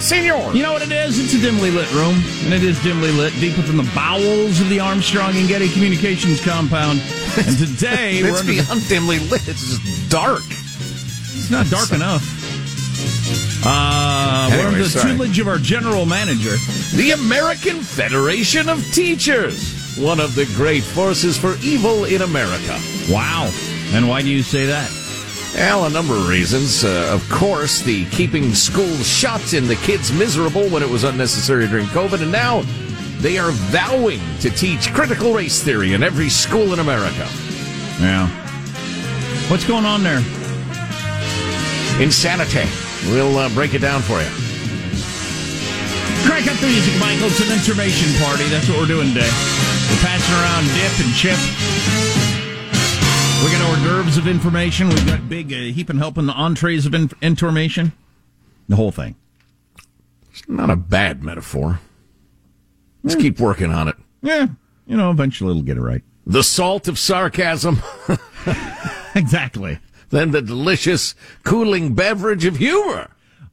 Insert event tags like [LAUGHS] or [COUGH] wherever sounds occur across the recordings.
Senor. You know what it is? It's a dimly lit room, and it is dimly lit deep within the bowels of the Armstrong and Getty Communications compound. And today [LAUGHS] we're It's the, beyond dimly lit. It's just dark. it's not dark enough. Uh, we're under the sorry. tutelage of our general manager. The American Federation of Teachers. One of the great forces for evil in America. Wow. And why do you say that? Well, a number of reasons. Uh, of course, the keeping schools shut and the kids miserable when it was unnecessary during COVID, and now they are vowing to teach critical race theory in every school in America. Yeah. What's going on there? Insanity. We'll uh, break it down for you. Crank up the music, Michael. It's an information party. That's what we're doing today. We're passing around dip and chip. We got hors d'oeuvres of information. We've got big uh, heap and helping the entrees of in- information. The whole thing. It's not a bad metaphor. Let's keep working on it. Yeah. You know, eventually it'll get it right. The salt of sarcasm, [LAUGHS] Exactly. then the delicious cooling beverage of humor.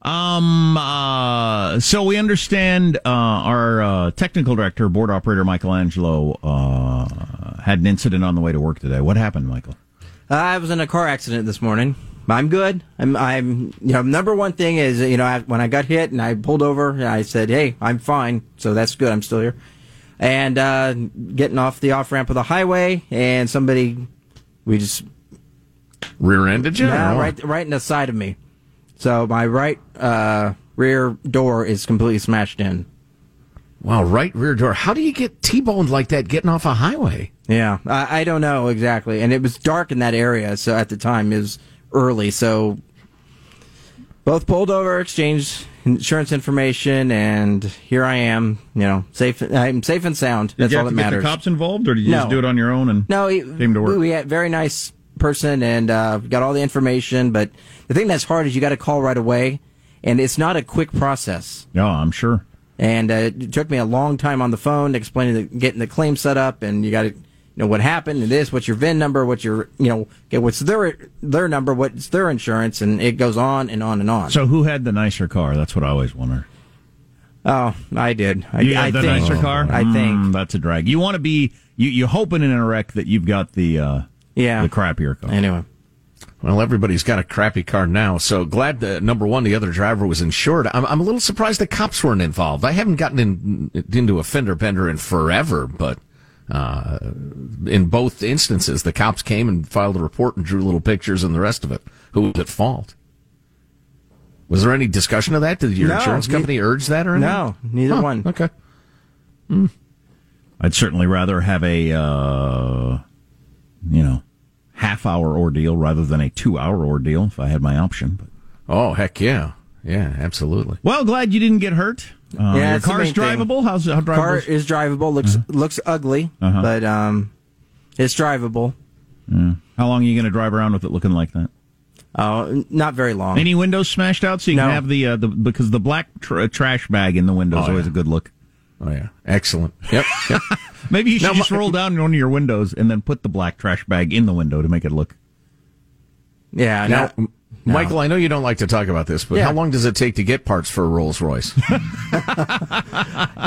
Um. Uh, so we understand uh, our uh, technical director, board operator Michelangelo, uh, had an incident on the way to work today. What happened, Michael? I was in a car accident this morning. I'm good. I'm, I'm, you know, number one thing is, you know, I, when I got hit and I pulled over, I said, hey, I'm fine. So that's good. I'm still here. And, uh, getting off the off ramp of the highway and somebody, we just, Rear-ended you? yeah, right, right in the side of me. So my right, uh, rear door is completely smashed in. Wow, right rear door. How do you get T-boned like that getting off a highway? Yeah, I, I don't know exactly, and it was dark in that area. So at the time, it was early. So both pulled over, exchanged insurance information, and here I am. You know, safe. I'm safe and sound. That's all that matters. the cops involved, or did you No. just do it on your own? And No, he, Came to work. we had very nice person and uh, got all the information. But the thing that's hard is you got to call right away, and it's not a quick process. yeah, I'm sure. And uh, it took me a long time on the phone explaining the, getting the claim set up, and you got to, you know, what happened and this, what's your VIN number, what's your, you know, get what's their their number, what's their insurance, and it goes on and on and on. So who had the nicer car? That's what I always wonder. oh, I did. I, You I the think. nicer car? I think. Mm, that's a drag. You want to be you you hoping in a wreck that you've got the uh, Yeah. the crappier car. Anyway, Well, everybody's got a crappy car now, so glad that number one, the other driver was insured. I'm, I'm a little surprised the cops weren't involved. I haven't gotten in, into a fender bender in forever, but uh, in both instances, the cops came and filed a report and drew little pictures and the rest of it. Who was at fault? Was there any discussion of that? Did your No, insurance ne- company urge that or anything? no, neither Huh, one. Okay. I'd certainly rather have a uh, you know half hour ordeal rather than a two hour ordeal if I had my option. But Oh, heck yeah. Yeah, absolutely. well, glad you didn't get hurt. Uh, Yeah, your that's the car's main thing. drivable. How's how drivable? car is drivable. Looks looks ugly, Uh-huh. but um, it's drivable. How long are you going to drive around with it looking like that? Oh, not very long. Any windows smashed out so you can have the uh, the because the black tr- trash bag in the window is Oh, always yeah. a good look. Oh, yeah. Excellent. Yep. yep. [LAUGHS] Maybe you should Now, just my- roll down one of your windows and then put the black trash bag in the window to make it look. yeah, Now, no, Michael, I know you don't like to talk about this, but Yeah. how long does it take to get parts for a Rolls Royce? [LAUGHS] [LAUGHS]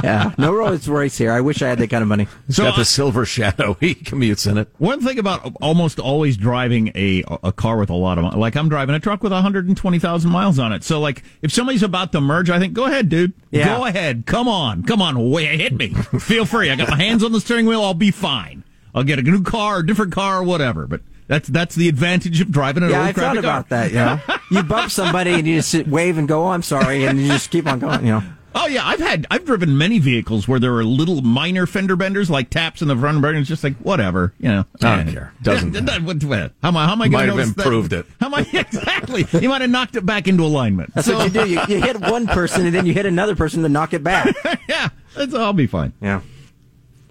yeah, no Rolls Royce here. I wish I had that kind of money. So got the I- silver shadow. [LAUGHS] He commutes in it. One thing about almost always driving a a car with a lot of like I'm driving a truck with 120,000 miles on it. So like if somebody's about to merge, I think go ahead, dude. Yeah. Go ahead. Come on. Come on. Way hit me. Feel free. I got my hands on the steering wheel. I'll be fine. I'll get a new car, a different car, whatever. But that's that's the advantage of driving an Yeah, old I thought crappy car. about that. You [LAUGHS] know, you bump somebody and you just sit, wave and go, "Oh, I'm sorry," and you just keep on going. You know, Oh yeah, I've had I've driven many vehicles where there were little minor fender benders like taps in the front and it's just like whatever, you know. I don't care. Doesn't- Yeah, [LAUGHS] that- what- what- How am I? How am I going Might to have notice that? improved it. How am I [LAUGHS] exactly? You might have knocked it back into alignment. that's So- what you do. You, you hit one person and then you hit another person to knock it back. yeah. That's, I'll be fine. Yeah.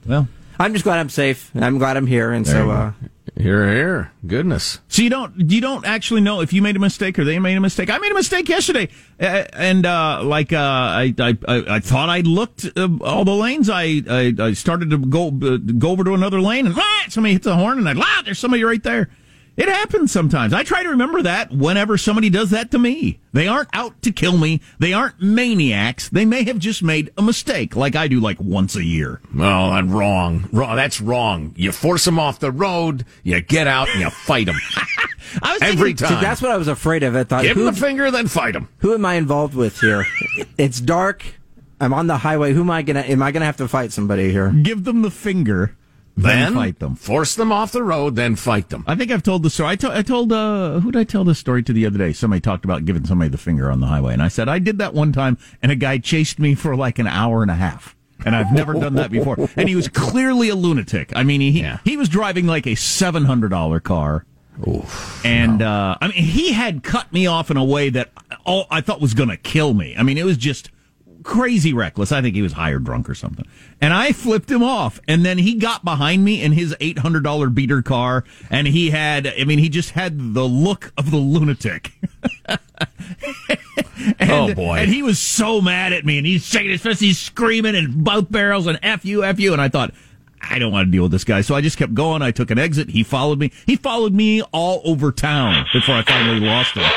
Well, I'm just glad I'm safe. I'm glad I'm here, and There so you uh, Here, here. Goodness. So you don't you don't actually know if you made a mistake or they made a mistake. I made a mistake yesterday, uh, and uh, like uh, I, I I I thought I looked uh, all the lanes. I, I I started to go uh, go over to another lane, and ah, somebody hits the horn, and I ah, there's somebody right there. It happens sometimes. I try to remember that whenever somebody does that to me. They aren't out to kill me. They aren't maniacs. They may have just made a mistake, like I do, like once a year. Oh, that's wrong. Wrong. That's wrong. You force them off the road, you get out and you fight them. [LAUGHS] I was Every thinking- see, time. that's what I was afraid of. I thought, Give who, them the finger, then fight them. who am I involved with here? [LAUGHS] it's dark. I'm on the highway. Who am I gonna? Am I gonna have to fight somebody here? give them the finger, then, Then fight them. Force them off the road, then fight them. I think I've told the story. I, to- I told uh, who did I tell this story to the other day? Somebody talked about giving somebody the finger on the highway, and I said I did that one time, and a guy chased me for like an hour and a half. And I've never done that before. And he was clearly a lunatic. I mean, he Yeah. he was driving like a seven hundred dollar car, and uh, I mean, he had cut me off in a way that all I thought was going to kill me. I mean, it was just crazy reckless. I think he was high or drunk or something. And I flipped him off. And then he got behind me in his $800 beater car. And he had, I mean, he just had the look of the lunatic. [LAUGHS] and, Oh, boy. And he was so mad at me. And he's shaking his fist. He's screaming in both barrels and F you, F you. And I thought, I don't want to deal with this guy. So I just kept going. I took an exit. He followed me. He followed me all over town before I finally lost him.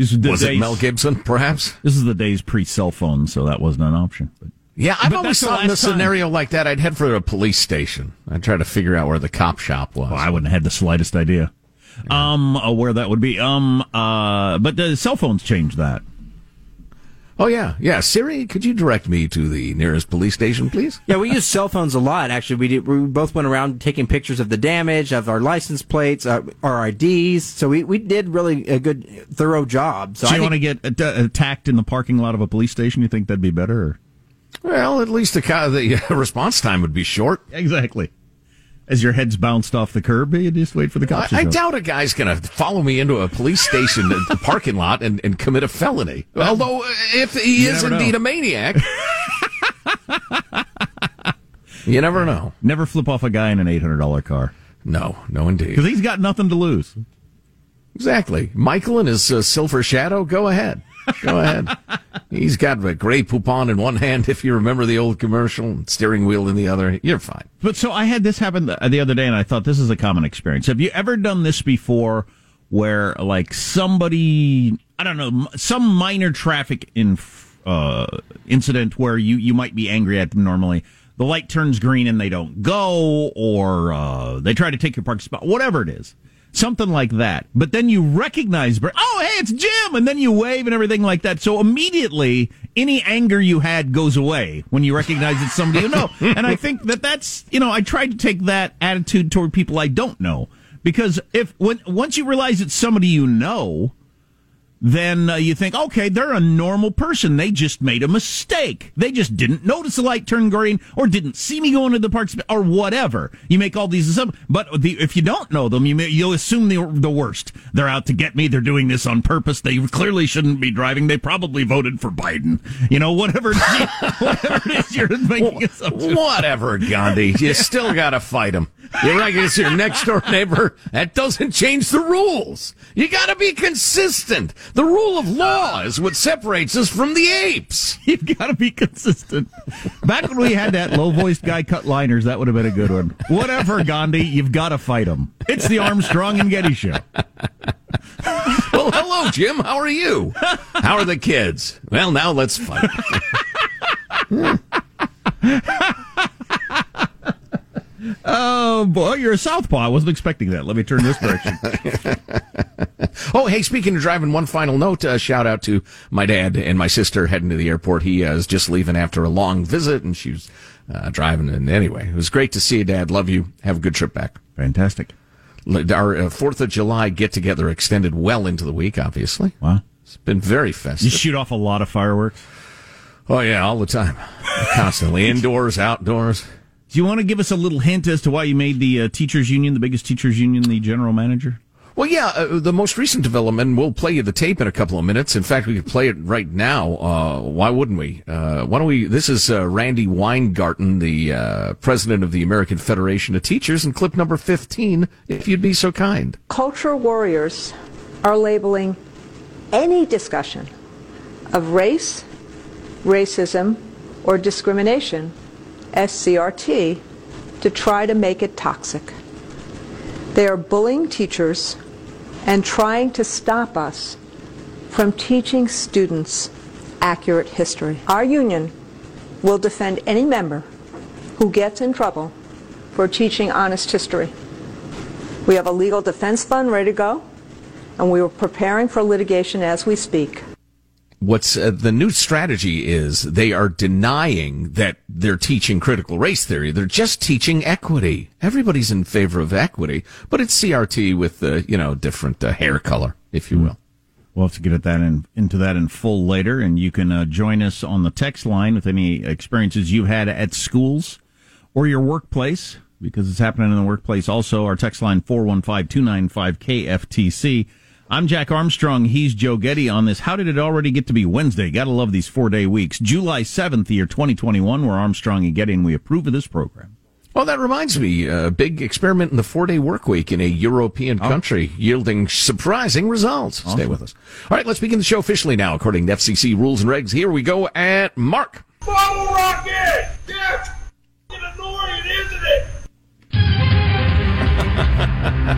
This was, the Was it Mel Gibson, perhaps? this is the days pre cell phone, so that wasn't an option. But Yeah, I've But always thought in a last time. scenario like that, I'd head for a police station. I'd try to figure out where the cop shop was. well, I wouldn't have had the slightest idea um uh, where that would be. Um uh but the cell phones changed that. Oh, yeah. Yeah. Siri, could you direct me to the nearest police station, please? Yeah, we use cell phones a lot. Actually, we did, we both went around taking pictures of the damage of our license plates, uh, our IDs. So we, we did really a good, thorough job. So So I you want to get at- attacked in the parking lot of a police station? You think that'd be better? Or? Well, at least the, the uh, [LAUGHS] response time would be short. Exactly. As your head's bounced off the curb, you just wait for the I, cops. to I doubt a guy's going to follow me into a police station the parking lot and, and commit a felony. Although, uh, if he You is indeed know. a maniac, you never know. Never flip off a guy in an eight hundred dollar car No, no, indeed. because he's got nothing to lose. Exactly. Michael and his uh, silver shadow, go ahead. [LAUGHS] Go ahead. He's got a Grey Poupon in one hand, if you remember the old commercial, steering wheel in the other. You're fine. But so I had this happen the, the other day, and I thought this is a common experience. Have you ever done this before, where like somebody, I don't know, some minor traffic in uh, incident where you you might be angry at them normally. The light turns green and they don't go, or uh, they try to take your parking spot, whatever it is. Something like that. But then you recognize, oh, hey, it's Jim. And then you wave and everything like that. So immediately, any anger you had goes away when you recognize it's somebody you know. [LAUGHS] and I think that that's, you know, I try to take that attitude toward people I don't know. Because if, when, once you realize it's somebody you know, then uh, you think, okay, they're a normal person. They just made a mistake. They just didn't notice the light turn green or didn't see me going to the park or whatever. You make all these assumptions. But the, if you don't know them, you may, you'll assume the, the worst. They're out to get me. They're doing this on purpose. They clearly shouldn't be driving. They probably voted for Biden. You know, whatever, it is- [LAUGHS] whatever it is you're making assumptions. Whatever, Gandhi. You still got to fight him. You reckon it's your next door neighbor? That doesn't change the rules. You got to be consistent. The rule of law is what separates us from the apes. [LAUGHS] You've got to be consistent. Back when we had that low voiced guy cut liners, that would have been a good one. Whatever, Gandhi, you've got to fight him. It's the Armstrong and Getty Show. [LAUGHS] Well, hello, Jim. How are you? How are the kids? Well, now let's fight. [LAUGHS] Oh, boy, you're a southpaw. I wasn't expecting that. Let me turn this direction. Oh, hey, speaking of driving, one final note. Uh, shout out to my dad and my sister heading to the airport. He uh, is just leaving after a long visit, and she was uh, driving. And anyway, it was great to see you, Dad. Love you. Have a good trip back. Fantastic. Our uh, Fourth of July get together extended well into the week. Obviously, Wow. it's been very festive. You shoot off a lot of fireworks. oh yeah, all the time, [LAUGHS] constantly indoors, outdoors. Do you want to give us a little hint as to why you made the uh, teachers union the biggest teachers union, the general manager? Well, yeah, uh, the most recent development, we'll play you the tape in a couple of minutes. In fact, we could play it right now. Uh, why wouldn't we? Uh, why don't we? This is uh, Randi Weingarten, the uh, president of the American Federation of Teachers, and clip number 15, if you'd be so kind. Culture warriors are labeling any discussion of race, racism, or discrimination as CRT to try to make it toxic. They are bullying teachers and trying to stop us from teaching students accurate history. Our union will defend any member who gets in trouble for teaching honest history. We have a legal defense fund ready to go, and we are preparing for litigation as we speak. What's uh, the new strategy is they are denying that they're teaching critical race theory. They're just teaching equity. Everybody's in favor of equity, but it's CRT with the, you know, different uh, hair color, if you will. We'll have to get at that in, into that in full later, and you can uh, join us on the text line with any experiences you've had at schools or your workplace, because it's happening in the workplace. Also, our text line 415-295-KFTC. I'm Jack Armstrong. He's Joe Getty on this. How did it already get to be Wednesday? Gotta love these four day weeks. July 7th, year 2021. We're Armstrong and Getty, and we approve of this program. Well, that reminds me, a big experiment in the four day work week in a European oh. country yielding surprising results. Stay with us. All right, let's begin the show officially now, according to FCC rules and regs. Here we go at Mark. Bottle rocket! Yeah! It's annoying, isn't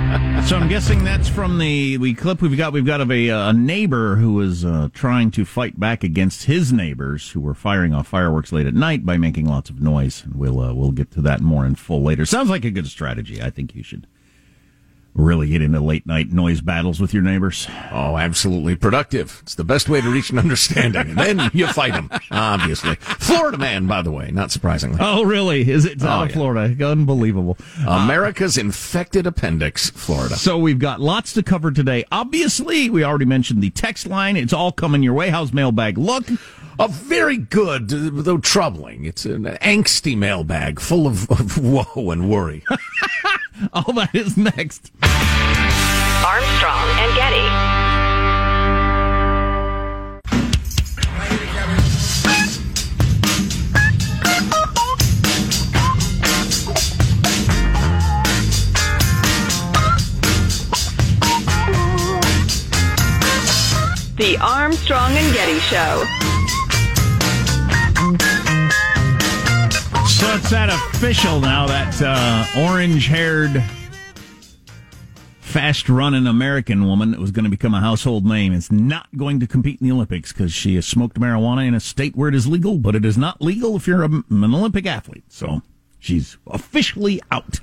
it? [LAUGHS] So I'm guessing that's from the we clip we've got. We've got of a, uh, a neighbor who was uh, trying to fight back against his neighbors who were firing off fireworks late at night by making lots of noise. And we'll uh, we'll get to that more in full later. Sounds like a good strategy. I think you should really get into late night noise battles with your neighbors. Oh, absolutely productive. It's the best way to reach an understanding. And then you fight them, obviously. Florida man, by the way, not surprisingly. Oh, really? Is it Oh, out of yeah. Florida? Unbelievable. America's infected appendix, Florida. So we've got lots to cover today. Obviously, we already mentioned the text line. It's all coming your way. How's mailbag look? A very good, uh, though troubling. It's an angsty mailbag full of, of woe and worry. [LAUGHS] [LAUGHS] All that is next. Armstrong and Getty. The Armstrong and Getty Show. That official now that uh, orange haired, fast running American woman that was going to become a household name is not going to compete in the Olympics because she has smoked marijuana in a state where it is legal, but it is not legal if you're a, an Olympic athlete. So she's officially out.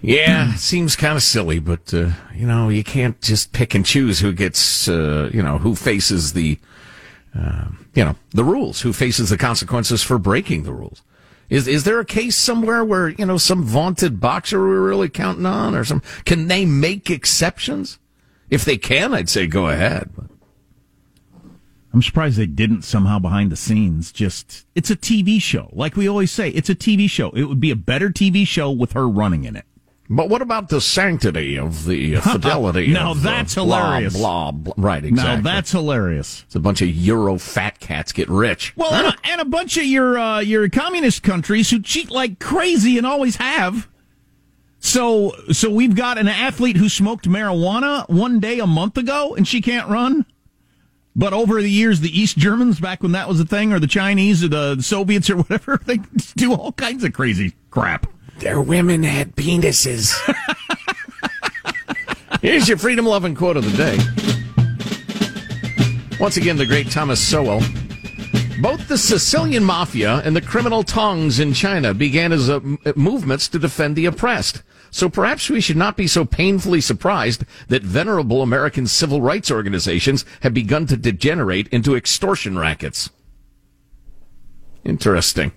Yeah, seems kind of silly, but uh, you know, you can't just pick and choose who gets, uh, you know, who faces the, uh, you know, the rules, who faces the consequences for breaking the rules. Is is there a case somewhere where you know some vaunted boxer we're really counting on, or some? Can they make exceptions? If they can, I'd say go ahead. I'm surprised they didn't somehow behind the scenes. Just, it's a TV show. Like we always say, it's a TV show. It would be a better TV show with her running in it. But what about the sanctity of the uh, [LAUGHS] fidelity? Now uh, that's blah, hilarious. Blah, blah, Right, exactly. Now that's hilarious. it's a bunch of Euro fat cats get rich. Well, and, a, and a bunch of your uh, your communist countries who cheat like crazy and always have. So so we've got an athlete who smoked marijuana one day a month ago and she can't run. But over the years, the East Germans, back when that was a thing, or the Chinese, or the Soviets, or [LAUGHS] whatever, they do all kinds of crazy crap. Their women had penises. Here's your freedom loving quote of the day. Once again, the great Thomas Sowell. Both the Sicilian mafia and the criminal tongs in China began as uh, m- movements to defend the oppressed. So perhaps we should not be so painfully surprised that venerable American civil rights organizations have begun to degenerate into extortion rackets. Interesting.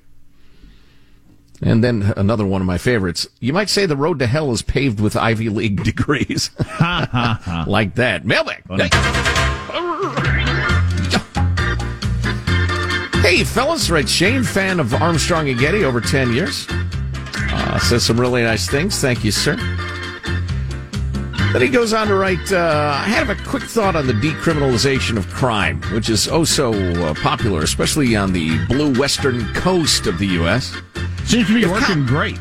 And then another one of my favorites. You might say the road to hell is paved with Ivy League [LAUGHS] degrees. [LAUGHS] like that. Mailbag. Hey, fellas, right? Shane, fan of Armstrong and Getty over 10 years. Uh, says some really nice things. Thank you, sir. Then he goes on to write, uh, I have a quick thought on the decriminalization of crime, which is oh so uh, popular, especially on the blue western coast of the U.S. Seems to be working great.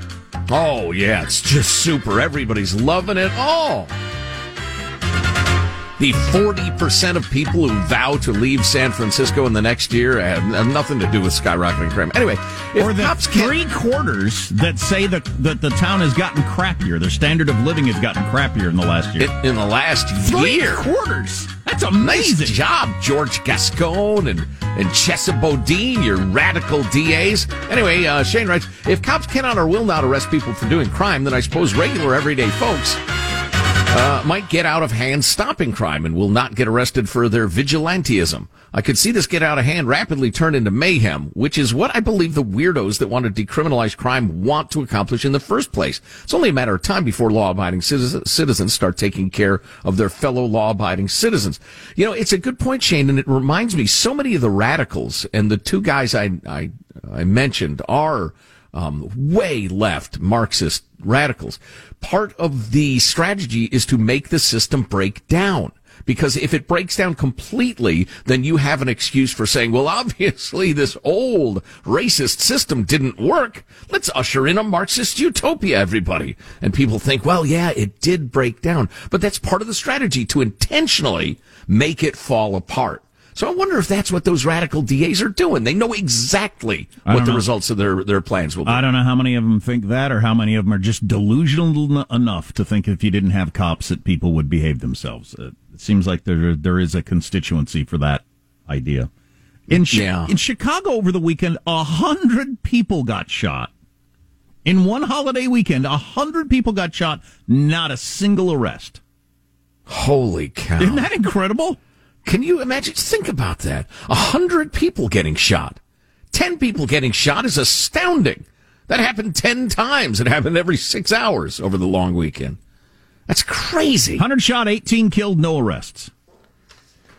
Oh, yeah, it's just super. Everybody's loving it all. The 40% of people who vow to leave San Francisco in the next year have, nothing to do with skyrocketing crime. Anyway, if or the three quarters that say that, that the town has gotten crappier. Their standard of living has gotten crappier in the last year. in, the last three year. quarters. That's Nice amazing. job, George Gascon and, and Chesa Boudin, your radical DAs. Anyway, uh, Shane writes, if cops cannot or will not arrest people for doing crime, then I suppose regular everyday folks uh, might get out of hand stopping crime and will not get arrested for their vigilantism. I could see this get out of hand rapidly turn into mayhem, which is what I believe the weirdos that want to decriminalize crime want to accomplish in the first place. It's only a matter of time before law-abiding citizens, citizens start taking care of their fellow law-abiding citizens. You know, it's a good point, Shane, and it reminds me so many of the radicals and the two guys I I, I mentioned are um, way left Marxist radicals. Part of the strategy is to make the system break down. Because if it breaks down completely, then you have an excuse for saying, well, obviously this old racist system didn't work. Let's usher in a Marxist utopia, everybody. And people think, well, yeah, it did break down. But that's part of the strategy to intentionally make it fall apart. So I wonder if that's what those radical DAs are doing. They know exactly what the know. results of their, their plans will be. I don't know how many of them think that, or how many of them are just delusional en- enough to think if you didn't have cops, that people would behave themselves. Uh, it seems like there there is a constituency for that idea. In Chi- Yeah. in Chicago over the weekend, a hundred people got shot. In one holiday weekend, a hundred people got shot. Not a single arrest. Holy cow. Isn't that incredible? Can you imagine? Think about that. A hundred people getting shot. Ten people getting shot is astounding. That happened ten times. It happened every six hours over the long weekend. That's crazy. Hundred shot, eighteen killed, no arrests.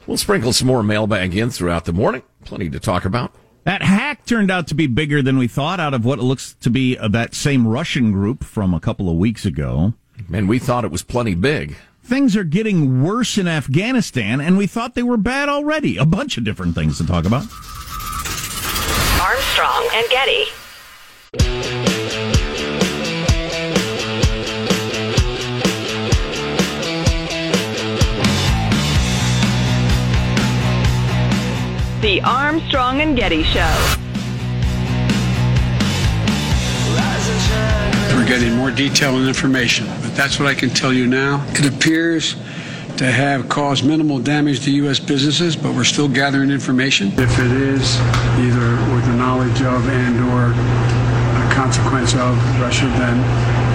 We'll sprinkle some more mailbag in throughout the morning. Plenty to talk about. That hack turned out to be bigger than we thought out of what looks to be uh, that same Russian group from a couple of weeks ago. And we thought it was plenty big. Things are getting worse in Afghanistan, and we thought they were bad already. A bunch of different things to talk about. Armstrong and Getty. The Armstrong and Getty Show. We're getting more detail and information, but that's what I can tell you now. It appears to have caused minimal damage to U.S. businesses, but we're still gathering information. If it is either with the knowledge of and/or a consequence of Russia, then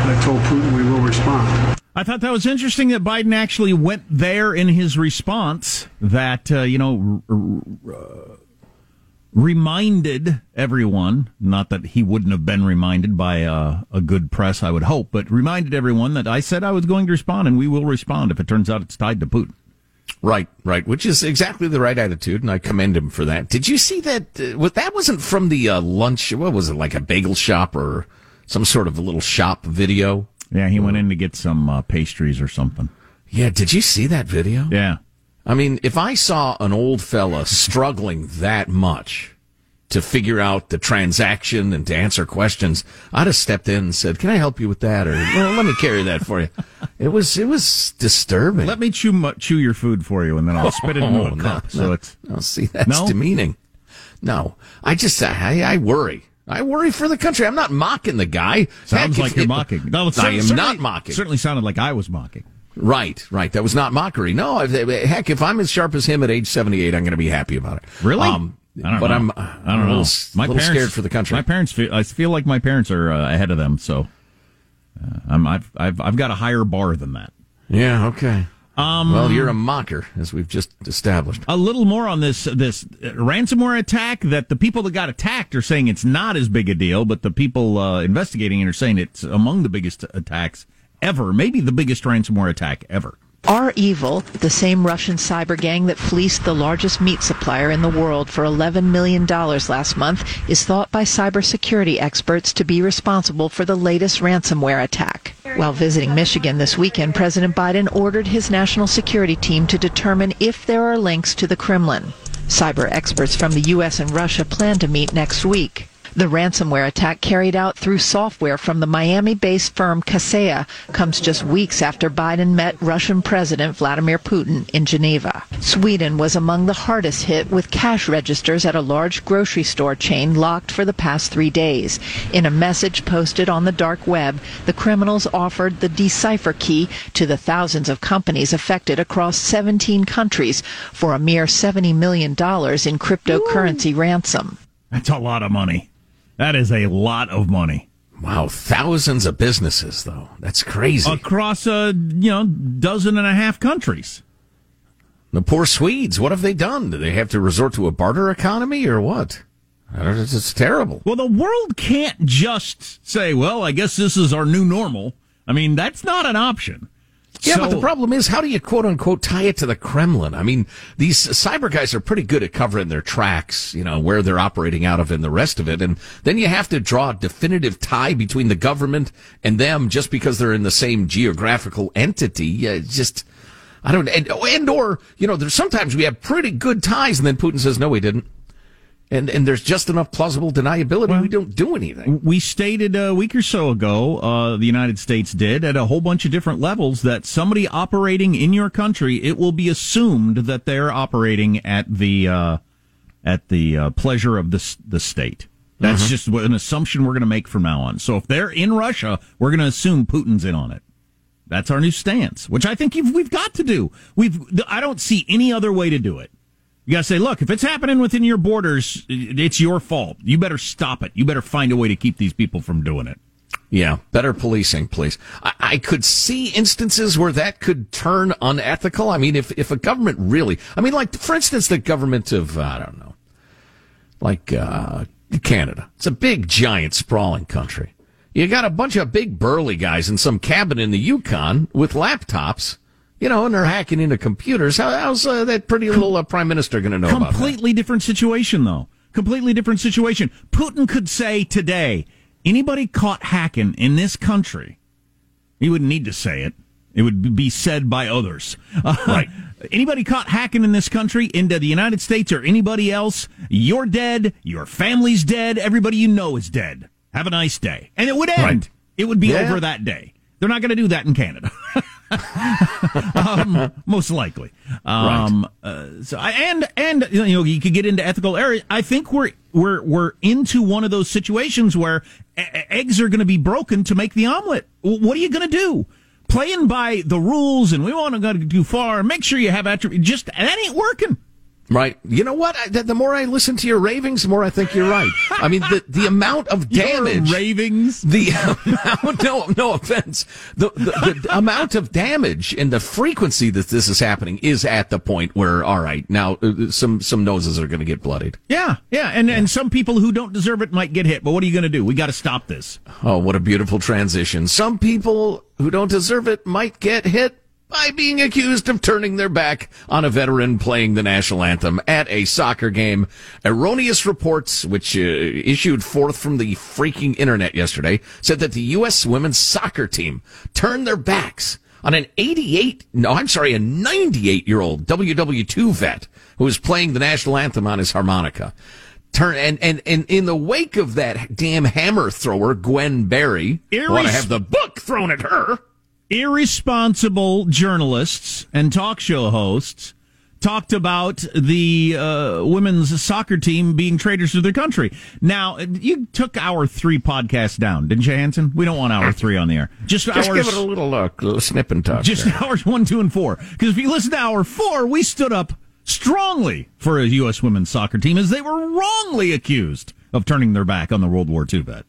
I told Putin we will respond. I thought that was interesting that Biden actually went there in his response. That uh, you know, r- r- uh, reminded everyone, not that he wouldn't have been reminded by uh, a good press, I would hope, but reminded everyone that I said I was going to respond, and we will respond if it turns out it's tied to Putin. Right, right, which is exactly the right attitude, and I commend him for that. Did you see that? Uh, what that wasn't from the uh, lunch. What was it, like a bagel shop or some sort of a little shop video? Yeah, he went in to get some uh, pastries or something. Yeah, did you see that video? Yeah. I mean, if I saw an old fella struggling that much to figure out the transaction and to answer questions, I'd have stepped in and said, "Can I help you with that?" Or well, "Let me carry that for you." [LAUGHS] It was it was disturbing. Let me chew mu- chew your food for you, and then I'll spit it into [LAUGHS] Oh, a no, cup. so no. it's No, see, that's No? demeaning. No, I just I, I worry. I worry for the country. I'm not mocking the guy. sounds Heck, like you're it- mocking. No, I am certainly- not mocking. Certainly sounded like I was mocking. Right, right. That was not mockery. No, if, heck, if I'm as sharp as him at age 78, I'm going to be happy about it. Really? Um, I don't but know. I'm, I I'm don't a know. little, my little parents scared for the country. My parents feel. I feel like my parents are uh, ahead of them. So uh, I'm. I've, I've. I've got a higher bar than that. yeah, okay. Um, Well, you're a mocker, as we've just established. a little more on this this ransomware attack. That the people that got attacked are saying it's not as big a deal, but the people uh, investigating it are saying it's among the biggest attacks ever. Maybe the biggest ransomware attack ever. REvil, the same Russian cyber gang that fleeced the largest meat supplier in the world for $11 million last month, is thought by cybersecurity experts to be responsible for the latest ransomware attack. While visiting Michigan this weekend, President Biden ordered his national security team to determine if there are links to the Kremlin. Cyber experts from the U.S. and Russia plan to meet next week. The ransomware attack carried out through software from the Miami-based firm Kaseya comes just weeks after Biden met Russian President Vladimir Putin in Geneva. Sweden was among the hardest hit with cash registers at a large grocery store chain locked for the past three days. In a message posted on the dark web, the criminals offered the decipher key to the thousands of companies affected across 17 countries for a mere $70 million in cryptocurrency ransom. That's a lot of money. That is a lot of money. Wow, thousands of businesses though. That's crazy. Across a, you know, dozen and a half countries. The poor Swedes, what have they done? Do they have to resort to a barter economy or what? It's, it's terrible. Well, the world can't just say, well, I guess this is our new normal. I mean, that's not an option. Yeah, So- but the problem is, how do you quote unquote tie it to the Kremlin? I mean, these cyber guys are pretty good at covering their tracks, you know, where they're operating out of and the rest of it. And then you have to draw a definitive tie between the government and them just because they're in the same geographical entity. Yeah, it's just, I don't, and, and or, you know, there's sometimes we have pretty good ties and then Putin says, no, we didn't. And, and there's just enough plausible deniability. we don't do anything. We stated a week or so ago, uh, the United States did at a whole bunch of different levels that somebody operating in your country, it will be assumed that they're operating at the uh, at the uh, pleasure of the the state. That's Mhm. just an assumption we're going to make from now on. So if they're in Russia, we're going to assume Putin's in on it. That's our new stance, which I think you've, we've got to do. We've I don't see any other way to do it. You got to say, look, if it's happening within your borders, it's your fault. You better stop it. You better find a way to keep these people from doing it. Yeah, better policing, please. I, I could see instances where that could turn unethical. I mean, if, if a government really, I mean, like, for instance, the government of, I don't know, like, uh, Canada. It's a big, giant, sprawling country. You got a bunch of big, burly guys in some cabin in the Yukon with laptops, you know, and they're hacking into computers. How, how's uh, that pretty little uh, prime minister going to know about that? Completely different situation, though. Completely different situation. Putin could say today, anybody caught hacking in this country, he wouldn't need to say it. It would be said by others. [LAUGHS] Right. anybody caught hacking in this country into the United States or anybody else, you're dead. Your family's dead. Everybody you know is dead. Have a nice day. And it would end. Right. It would be Yeah. over that day. They're not going to do that in Canada. [LAUGHS] [LAUGHS] um, most likely. Um, uh, so I, and and you know you could get into ethical areas. I think we're we're we're into one of those situations where eggs are going to be broken to make the omelet. What are you going to do? Playing by the rules, and we want to go too far. Make sure you have attributes. Just that ain't working. Right. You know what? I, the, the more I listen to your ravings, the more I think you're right. I mean, the, the amount of [LAUGHS] damage. ravings? The [LAUGHS] amount, no, no offense. The, the, the [LAUGHS] amount of damage and the frequency that this is happening is at the point where, all right, now uh, some, some noses are going to get bloodied. Yeah, yeah, and and some people who don't deserve it might get hit. But what are you going to do? We got to stop this. Oh, what a beautiful transition. Some people who don't deserve it might get hit by being accused of turning their back on a veteran playing the national anthem at a soccer game. Erroneous reports, which uh, issued forth from the freaking internet yesterday, said that the U.S. women's soccer team turned their backs on an 88, no, I'm sorry, a 98 year old WW2 vet who was playing the national anthem on his harmonica turn and and and in the wake of that damn hammer thrower Gwen Berry, want to have the book thrown at her. Irresponsible journalists and talk show hosts talked about the uh, women's soccer team being traitors to their country. Now, you took our three podcast down, didn't you, Hanson? We don't want hour three on the air. Just, Just hours, give it a little look, a little snip and tuck. just [LAUGHS] there. hours one, two, and four. Because if you listen to hour four, we stood up strongly for a U.S. women's soccer team as they were wrongly accused of turning their back on the World War II vet.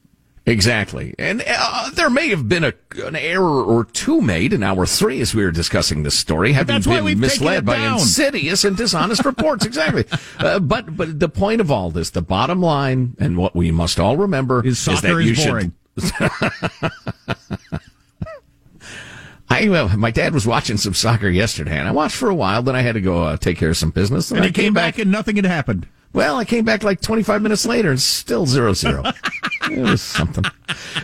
Exactly. And uh, there may have been a, an error or two made in hour three as we were discussing this story, having been misled by insidious and dishonest reports. Exactly. [LAUGHS] Uh, but but the point of all this, the bottom line, and what we must all remember Is that you is boring. should. [LAUGHS] I my dad was watching some soccer yesterday, and I watched for a while. Then I had to go uh, take care of some business, And I he came back and nothing had happened. Well, I came back like 25 minutes later and still zero zero. [LAUGHS] it was something.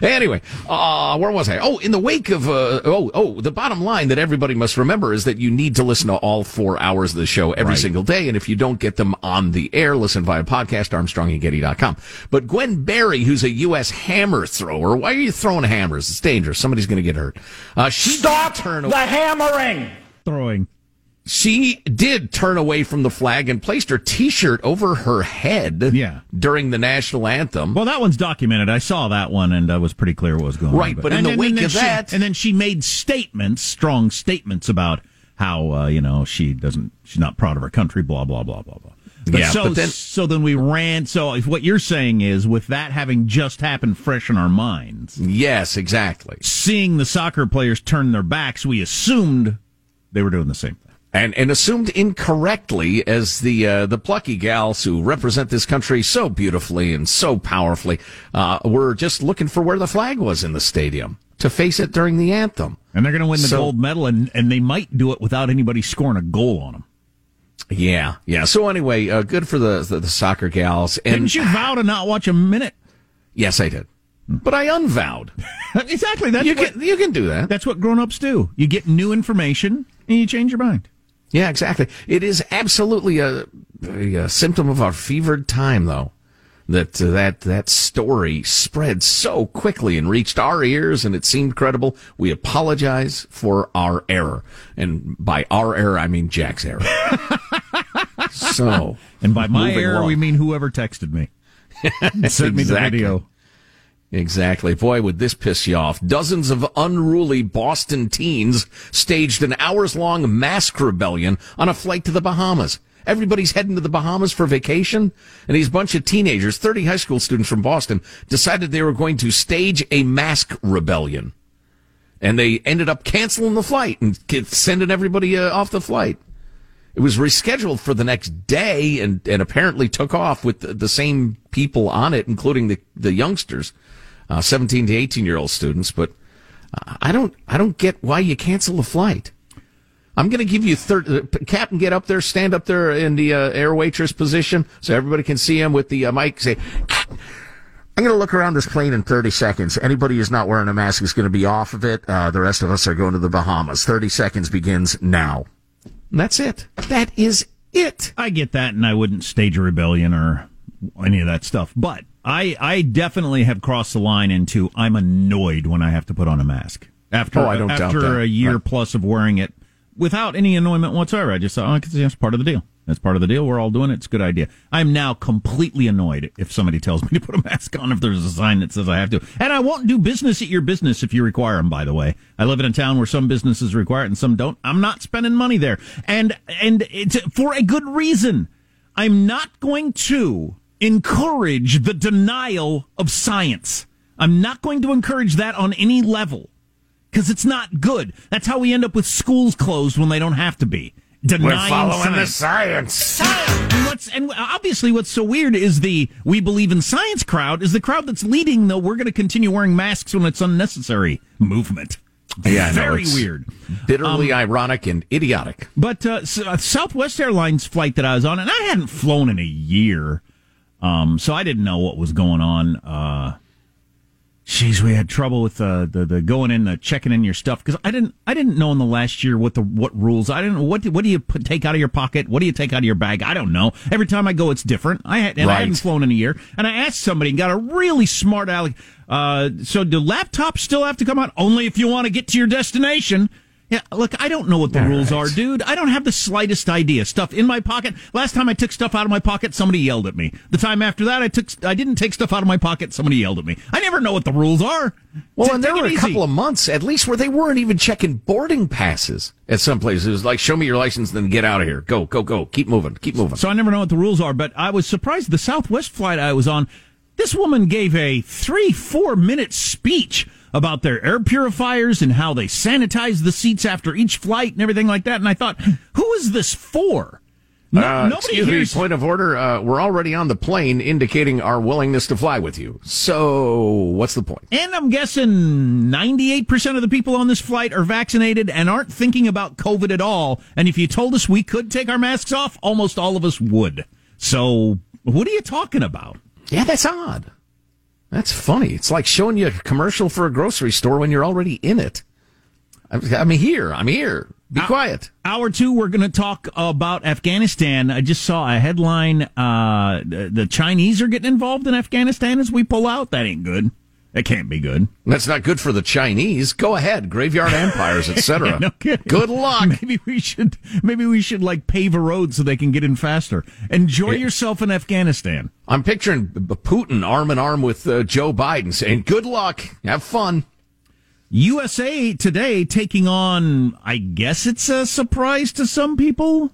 Anyway, uh, where was I? Oh, in the wake of, uh, oh, oh, the bottom line that everybody must remember is that you need to listen to all four hours of the show every Right. single day. And if you don't get them on the air, listen via podcast, armstrongandgetty.com. But Gwen Berry, who's a U.S. hammer thrower, why are you throwing hammers? It's dangerous. Somebody's going to get hurt. Uh, she Stop turn the hammering! Throwing. She did turn away from the flag and placed her T-shirt over her head Yeah. during the national anthem. Well, that one's documented. I saw that one, and I was pretty clear what was going on. Right, but in the and wake then of she- that- and then she made statements, strong statements about how uh, you know she doesn't, she's not proud of her country, blah blah blah blah blah. But Yeah, so, but then- so then we ran. So if what you're saying is, with that having just happened fresh in our minds, yes, exactly. seeing the soccer players turn their backs, we assumed they were doing the same thing. And and assumed incorrectly as the uh, the plucky gals who represent this country so beautifully and so powerfully uh, were just looking for where the flag was in the stadium to face it during the anthem. And they're going to win the So- gold medal, and, and they might do it without anybody scoring a goal on them. Yeah, yeah. So anyway, uh, good for the, the the soccer gals. And Didn't you vow to not watch a minute? yes, I did, but I unvowed. [LAUGHS] exactly. That's you what, can you can do that. That's what grown-ups do. You get new information and you change your mind. Yeah, exactly. It is absolutely a, a, symptom of our fevered time, though. That uh, that that story spread so quickly and reached our ears, and it seemed credible. We apologize for our error, and by our error, I mean Jack's error. [LAUGHS] so, And by my error, we mean whoever texted me. [LAUGHS] Sent me the video. Exactly. Boy, would this piss you off. Dozens of unruly Boston teens staged an hours long mask rebellion on a flight to the Bahamas. Everybody's heading to the Bahamas for vacation, and these bunch of teenagers, 30 high school students from Boston, decided they were going to stage a mask rebellion. And they ended up canceling the flight and sending everybody uh, off the flight. It was rescheduled for the next day and, and apparently took off with the, the same people on it, including the, the youngsters, uh, 17 to 18 year old students. But uh, I don't, I don't get why you cancel the flight. I'm going to give you third, uh, Captain, get up there, stand up there in the uh, air waitress position so everybody can see him with the uh, mic. Say, [SNIFFS] I'm going to look around this plane in 30 seconds. Anybody who's not wearing a mask is going to be off of it. Uh, the rest of us are going to the Bahamas. 30 seconds begins now. And that's it. That is it. I get that, and I wouldn't stage a rebellion or any of that stuff. But I, I definitely have crossed the line into I'm annoyed when I have to put on a mask after Oh, I don't after that. a year Right. plus of wearing it without any annoyment whatsoever. I just thought, oh, it's that's part of the deal. That's part of the deal. We're all doing it. It's a good idea. I'm now completely annoyed if somebody tells me to put a mask on if there's a sign that says I have to. And I won't do business at your business if you require them, by the way. I live in a town where some businesses require it and some don't. I'm not spending money there. And, and it's for a good reason. I'm not going to encourage the denial of science. I'm not going to encourage that on any level because it's not good. That's how we end up with schools closed when they don't have to be. Denying science. science. And what's and obviously what's so weird is the we believe in science crowd is the crowd that's leading the we're going to continue wearing masks when it's unnecessary movement. Yeah, very it's weird. Bitterly ironic and idiotic. But uh, uh, Southwest Airlines flight that I was on, and I hadn't flown in a year, um, so I didn't know what was going on. Uh, Jeez, we had trouble with uh, the the going in, the checking in your stuff because I didn't I didn't know in the last year what the what rules. I didn't know what do, what do you put, take out of your pocket? What do you take out of your bag? I don't know. Every time I go, it's different. I had and I Right. hadn't flown in a year, and I asked somebody and got a really smart aleck. Uh, so do laptops still have to come out only if you want to get to your destination? Yeah, look, I don't know what the All rules right. are, dude. I don't have the slightest idea. Stuff in my pocket. Last time I took stuff out of my pocket, somebody yelled at me. The time after that, I took I didn't take stuff out of my pocket, somebody yelled at me. I never know what the rules are. Well, and there were a easy. couple of months at least where they weren't even checking boarding passes at some places. It was like, show me your license, and then get out of here. Go, go, go. Keep moving. Keep moving. So I never know what the rules are, but I was surprised the Southwest flight I was on, this woman gave a three, four minute speech about their air purifiers and how they sanitize the seats after each flight and everything like that. And I thought, who is this for? No, Uh, nobody excuse hears. me, point of order. Uh, we're already on the plane, indicating our willingness to fly with you. So, what's the point? And I'm guessing 98% of the people on this flight are vaccinated and aren't thinking about COVID at all. And if you told us we could take our masks off, almost all of us would. So, what are you talking about? Yeah, that's odd. That's funny. It's like showing you a commercial for a grocery store when you're already in it. I'm, here. I'm here. Be quiet. Hour two, we're going to talk about Afghanistan. I just saw a headline. Uh, the Chinese are getting involved in Afghanistan as we pull out. That ain't good. That can't be good. That's not good for the Chinese. Go ahead, graveyard empires, etc. [LAUGHS] no kidding. Good luck. Maybe we should. Maybe we should like pave a road so they can get in faster. Enjoy yourself in Afghanistan. I'm picturing Putin arm in arm with uh, Joe Biden saying, "Good luck, have fun." USA Today taking on, I guess it's a surprise to some people,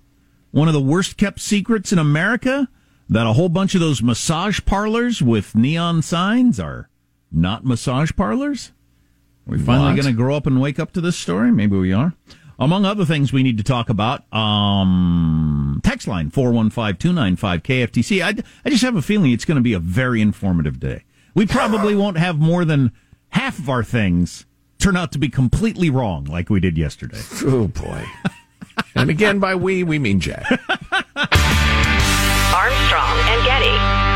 one of the worst kept secrets in America that a whole bunch of those massage parlors with neon signs are not massage parlors. Are we finally going to grow up and wake up to this story? Maybe we are. Among other things we need to talk about, um, text line 415-295-KFTC. I, I just have a feeling it's going to be a very informative day. We probably won't have more than half of our things turn out to be completely wrong like we did yesterday. Oh boy. [LAUGHS] and again, by we we mean Jack. Armstrong and Getty.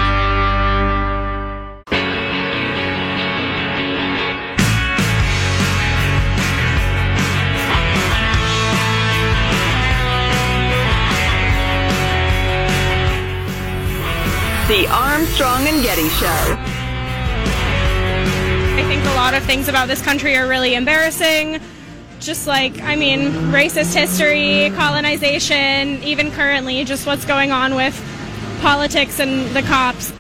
The Armstrong and Getty Show. I think a lot of things about this country are really embarrassing. Just like, I mean, racist history, colonization, even currently, just what's going on with politics and the cops.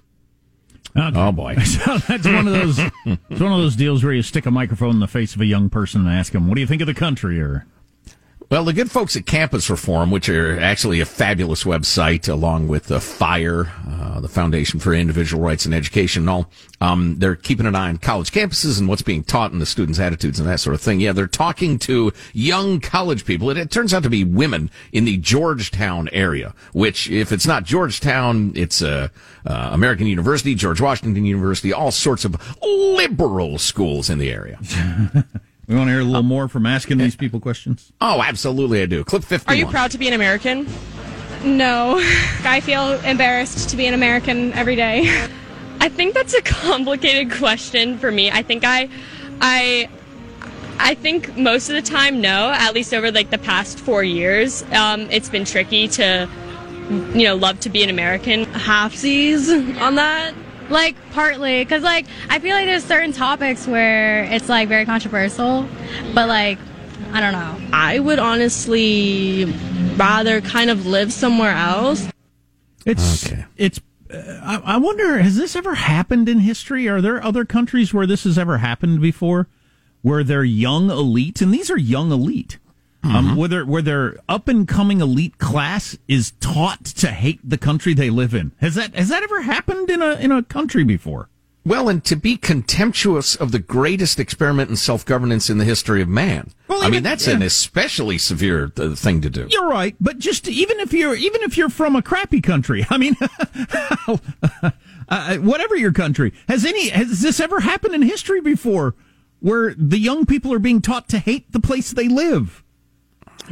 Oh boy. [LAUGHS] So that's one of those. [LAUGHS] It's one of those deals where you stick a microphone in the face of a young person and ask them, "What do you think of the country?" Or Well, the good folks at Campus Reform, which are actually a fabulous website, along with the FIRE, uh, the Foundation for Individual Rights and Education, and all, um, they're keeping an eye on college campuses and what's being taught and the students' attitudes and that sort of thing. Yeah, they're talking to young college people. It, it turns out to be women in the Georgetown area, which, if it's not Georgetown, it's uh, uh, American University, George Washington University, all sorts of liberal schools in the area. [LAUGHS] we want to hear a little more from asking these people questions. Oh, absolutely, I do. Clip 51. Are you proud to be an American? No. [LAUGHS] I feel embarrassed to be an American every day. [LAUGHS] I think that's a complicated question for me. I think I, I, I think most of the time, no. At least over like the past four years, um, it's been tricky to, you know, love to be an American. halfsies on that. Like partly, because like I feel like there's certain topics where it's like very controversial, but like I don't know. I would honestly rather kind of live somewhere else. It's it's. Uh, I, I wonder, has this ever happened in history? Are there other countries where this has ever happened before, where their young elite, and these are young elite, um, where their where their up and coming elite class is taught to hate the country they live in? Has that has that ever happened in a in a country before? Well, and to be contemptuous of the greatest experiment in self governance in the history of man. Well, I mean, that's yeah. an especially severe uh, thing to do. You're right, but just even if you're even if you're from a crappy country, [LAUGHS] I mean, [LAUGHS] uh, whatever your country has any has this ever happened in history before, where the young people are being taught to hate the place they live,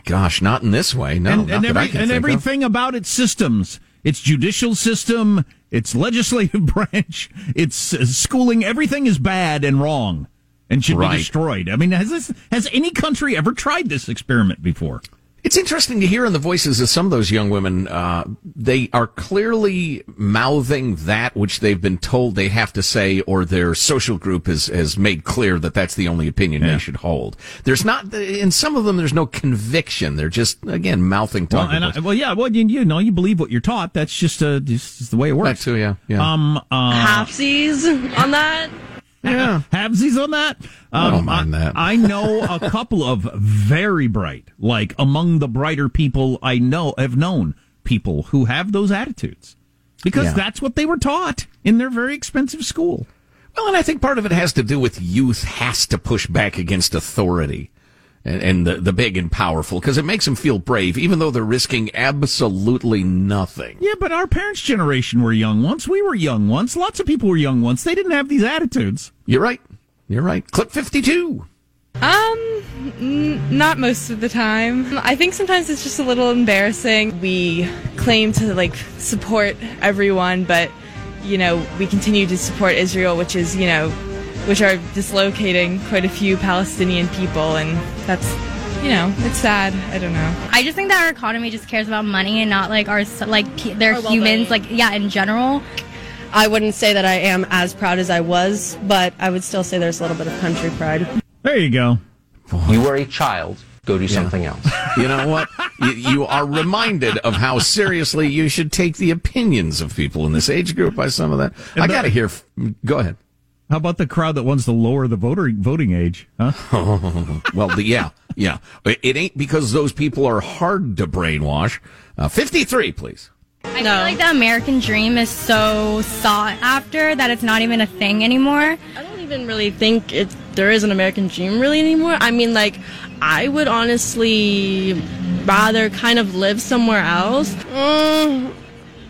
Gosh, not in this way. No, and, not and, every, and think of. everything about its systems, its judicial system, its legislative [LAUGHS] branch, its uh, schooling, everything is bad and wrong and should Right. be destroyed. I mean, has this has any country ever tried this experiment before? It's interesting to hear in the voices of some of those young women. Uh, they are clearly mouthing that which they've been told they have to say, or their social group has, has made clear that that's the only opinion Yeah. they should hold. There's not, in some of them, there's no conviction. They're just, again, mouthing Well, and I, well, yeah, well, you, you know, you believe what you're taught. That's just, uh, just the way it works. That too, yeah, yeah. Um, uh, Halfsies on that. Yeah. [LAUGHS] halvesies on that. Um, I don't mind I, that. I know a [LAUGHS] couple of very bright, like among the brighter people I know have known people who have those attitudes because Yeah. that's what they were taught in their very expensive school. Well, and I think part of it has to do with youth has to push back against authority. and, and the, the big and powerful because it makes them feel brave, even though they're risking absolutely nothing. Yeah, but our parents' generation were young once. We were young once. Lots of people were young once. They didn't have these attitudes. You're right. You're right. Clip 52. Um, n- not most of the time. I think sometimes it's just a little embarrassing. We claim to like support everyone, but you know, we continue to support Israel, which is, you know, which are dislocating quite a few Palestinian people, and that's, you know, it's sad. I don't know. I just think that our economy just cares about money and not like our like pe- they're humans. Like yeah, in general. I wouldn't say that I am as proud as I was, but I would still say there's a little bit of country pride. There you go. You were a child. Go do something else. You know what? you, you are reminded of how seriously you should take the opinions of people in this age group by some of that. I got to hear. f- Go ahead. How about the crowd that wants to lower the voter voting age? Huh? [LAUGHS] well, the, yeah, yeah. It it ain't because those people are hard to brainwash. Uh, 53, please. I feel like the American dream is so sought after that it's not even a thing anymore. I don't even really think it there is an American dream really anymore. I mean, like, I would honestly rather kind of live somewhere else. Mm,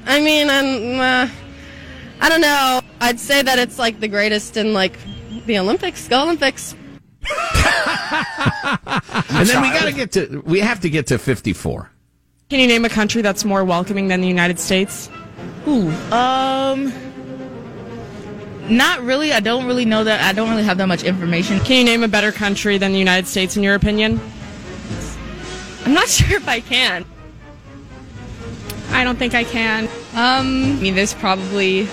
I mean, I'm, uh, I don't know. I'd say that it's like the greatest in like the Olympics. Go Olympics. [LAUGHS] And then we got to get to, we have to get to 54. Can you name a country that's more welcoming than the United States? Ooh, um, not really. I don't really know that. I don't really have that much information. Can you name a better country than the United States in your opinion? I'm not [LAUGHS] sure if I can. I don't think I can. Um, I mean, there's probably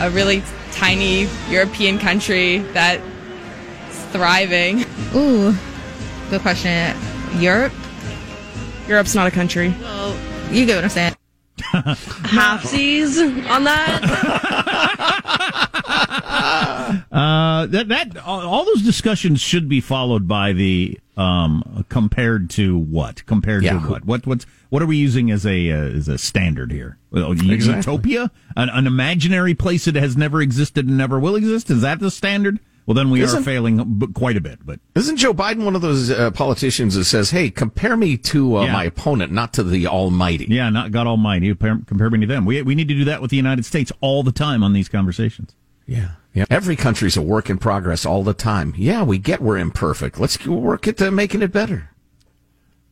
a really tiny European country that's thriving. Ooh, good question. Europe? Europe's not a country. Well, you get what I'm saying. [LAUGHS] Halfsies on that. [LAUGHS] Uh, that that all all those discussions should be followed by the um compared to what compared Yeah. to what what what's what are we using as a uh, as a standard here? Well, Exactly. Utopia, an, an imaginary place that has never existed and never will exist. Is that the standard? Well, then we are Isn't- failing b- quite a bit. But Isn't Joe Biden one of those uh, politicians that says, "Hey, compare me to uh, Yeah. my opponent, not to the Almighty"? yeah, not God Almighty. Compare, compare me to them. We we need to do that with the United States all the time on these conversations. Yeah, yeah. Every country's a work in progress all the time. Yeah, we get we're imperfect. Let's work at uh, making it better.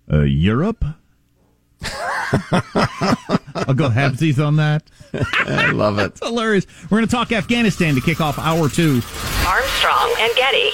Uh, Europe. I'll go halvesies on that. [LAUGHS] I love it. It's hilarious. We're going to talk Afghanistan to kick off hour two. Armstrong and Getty.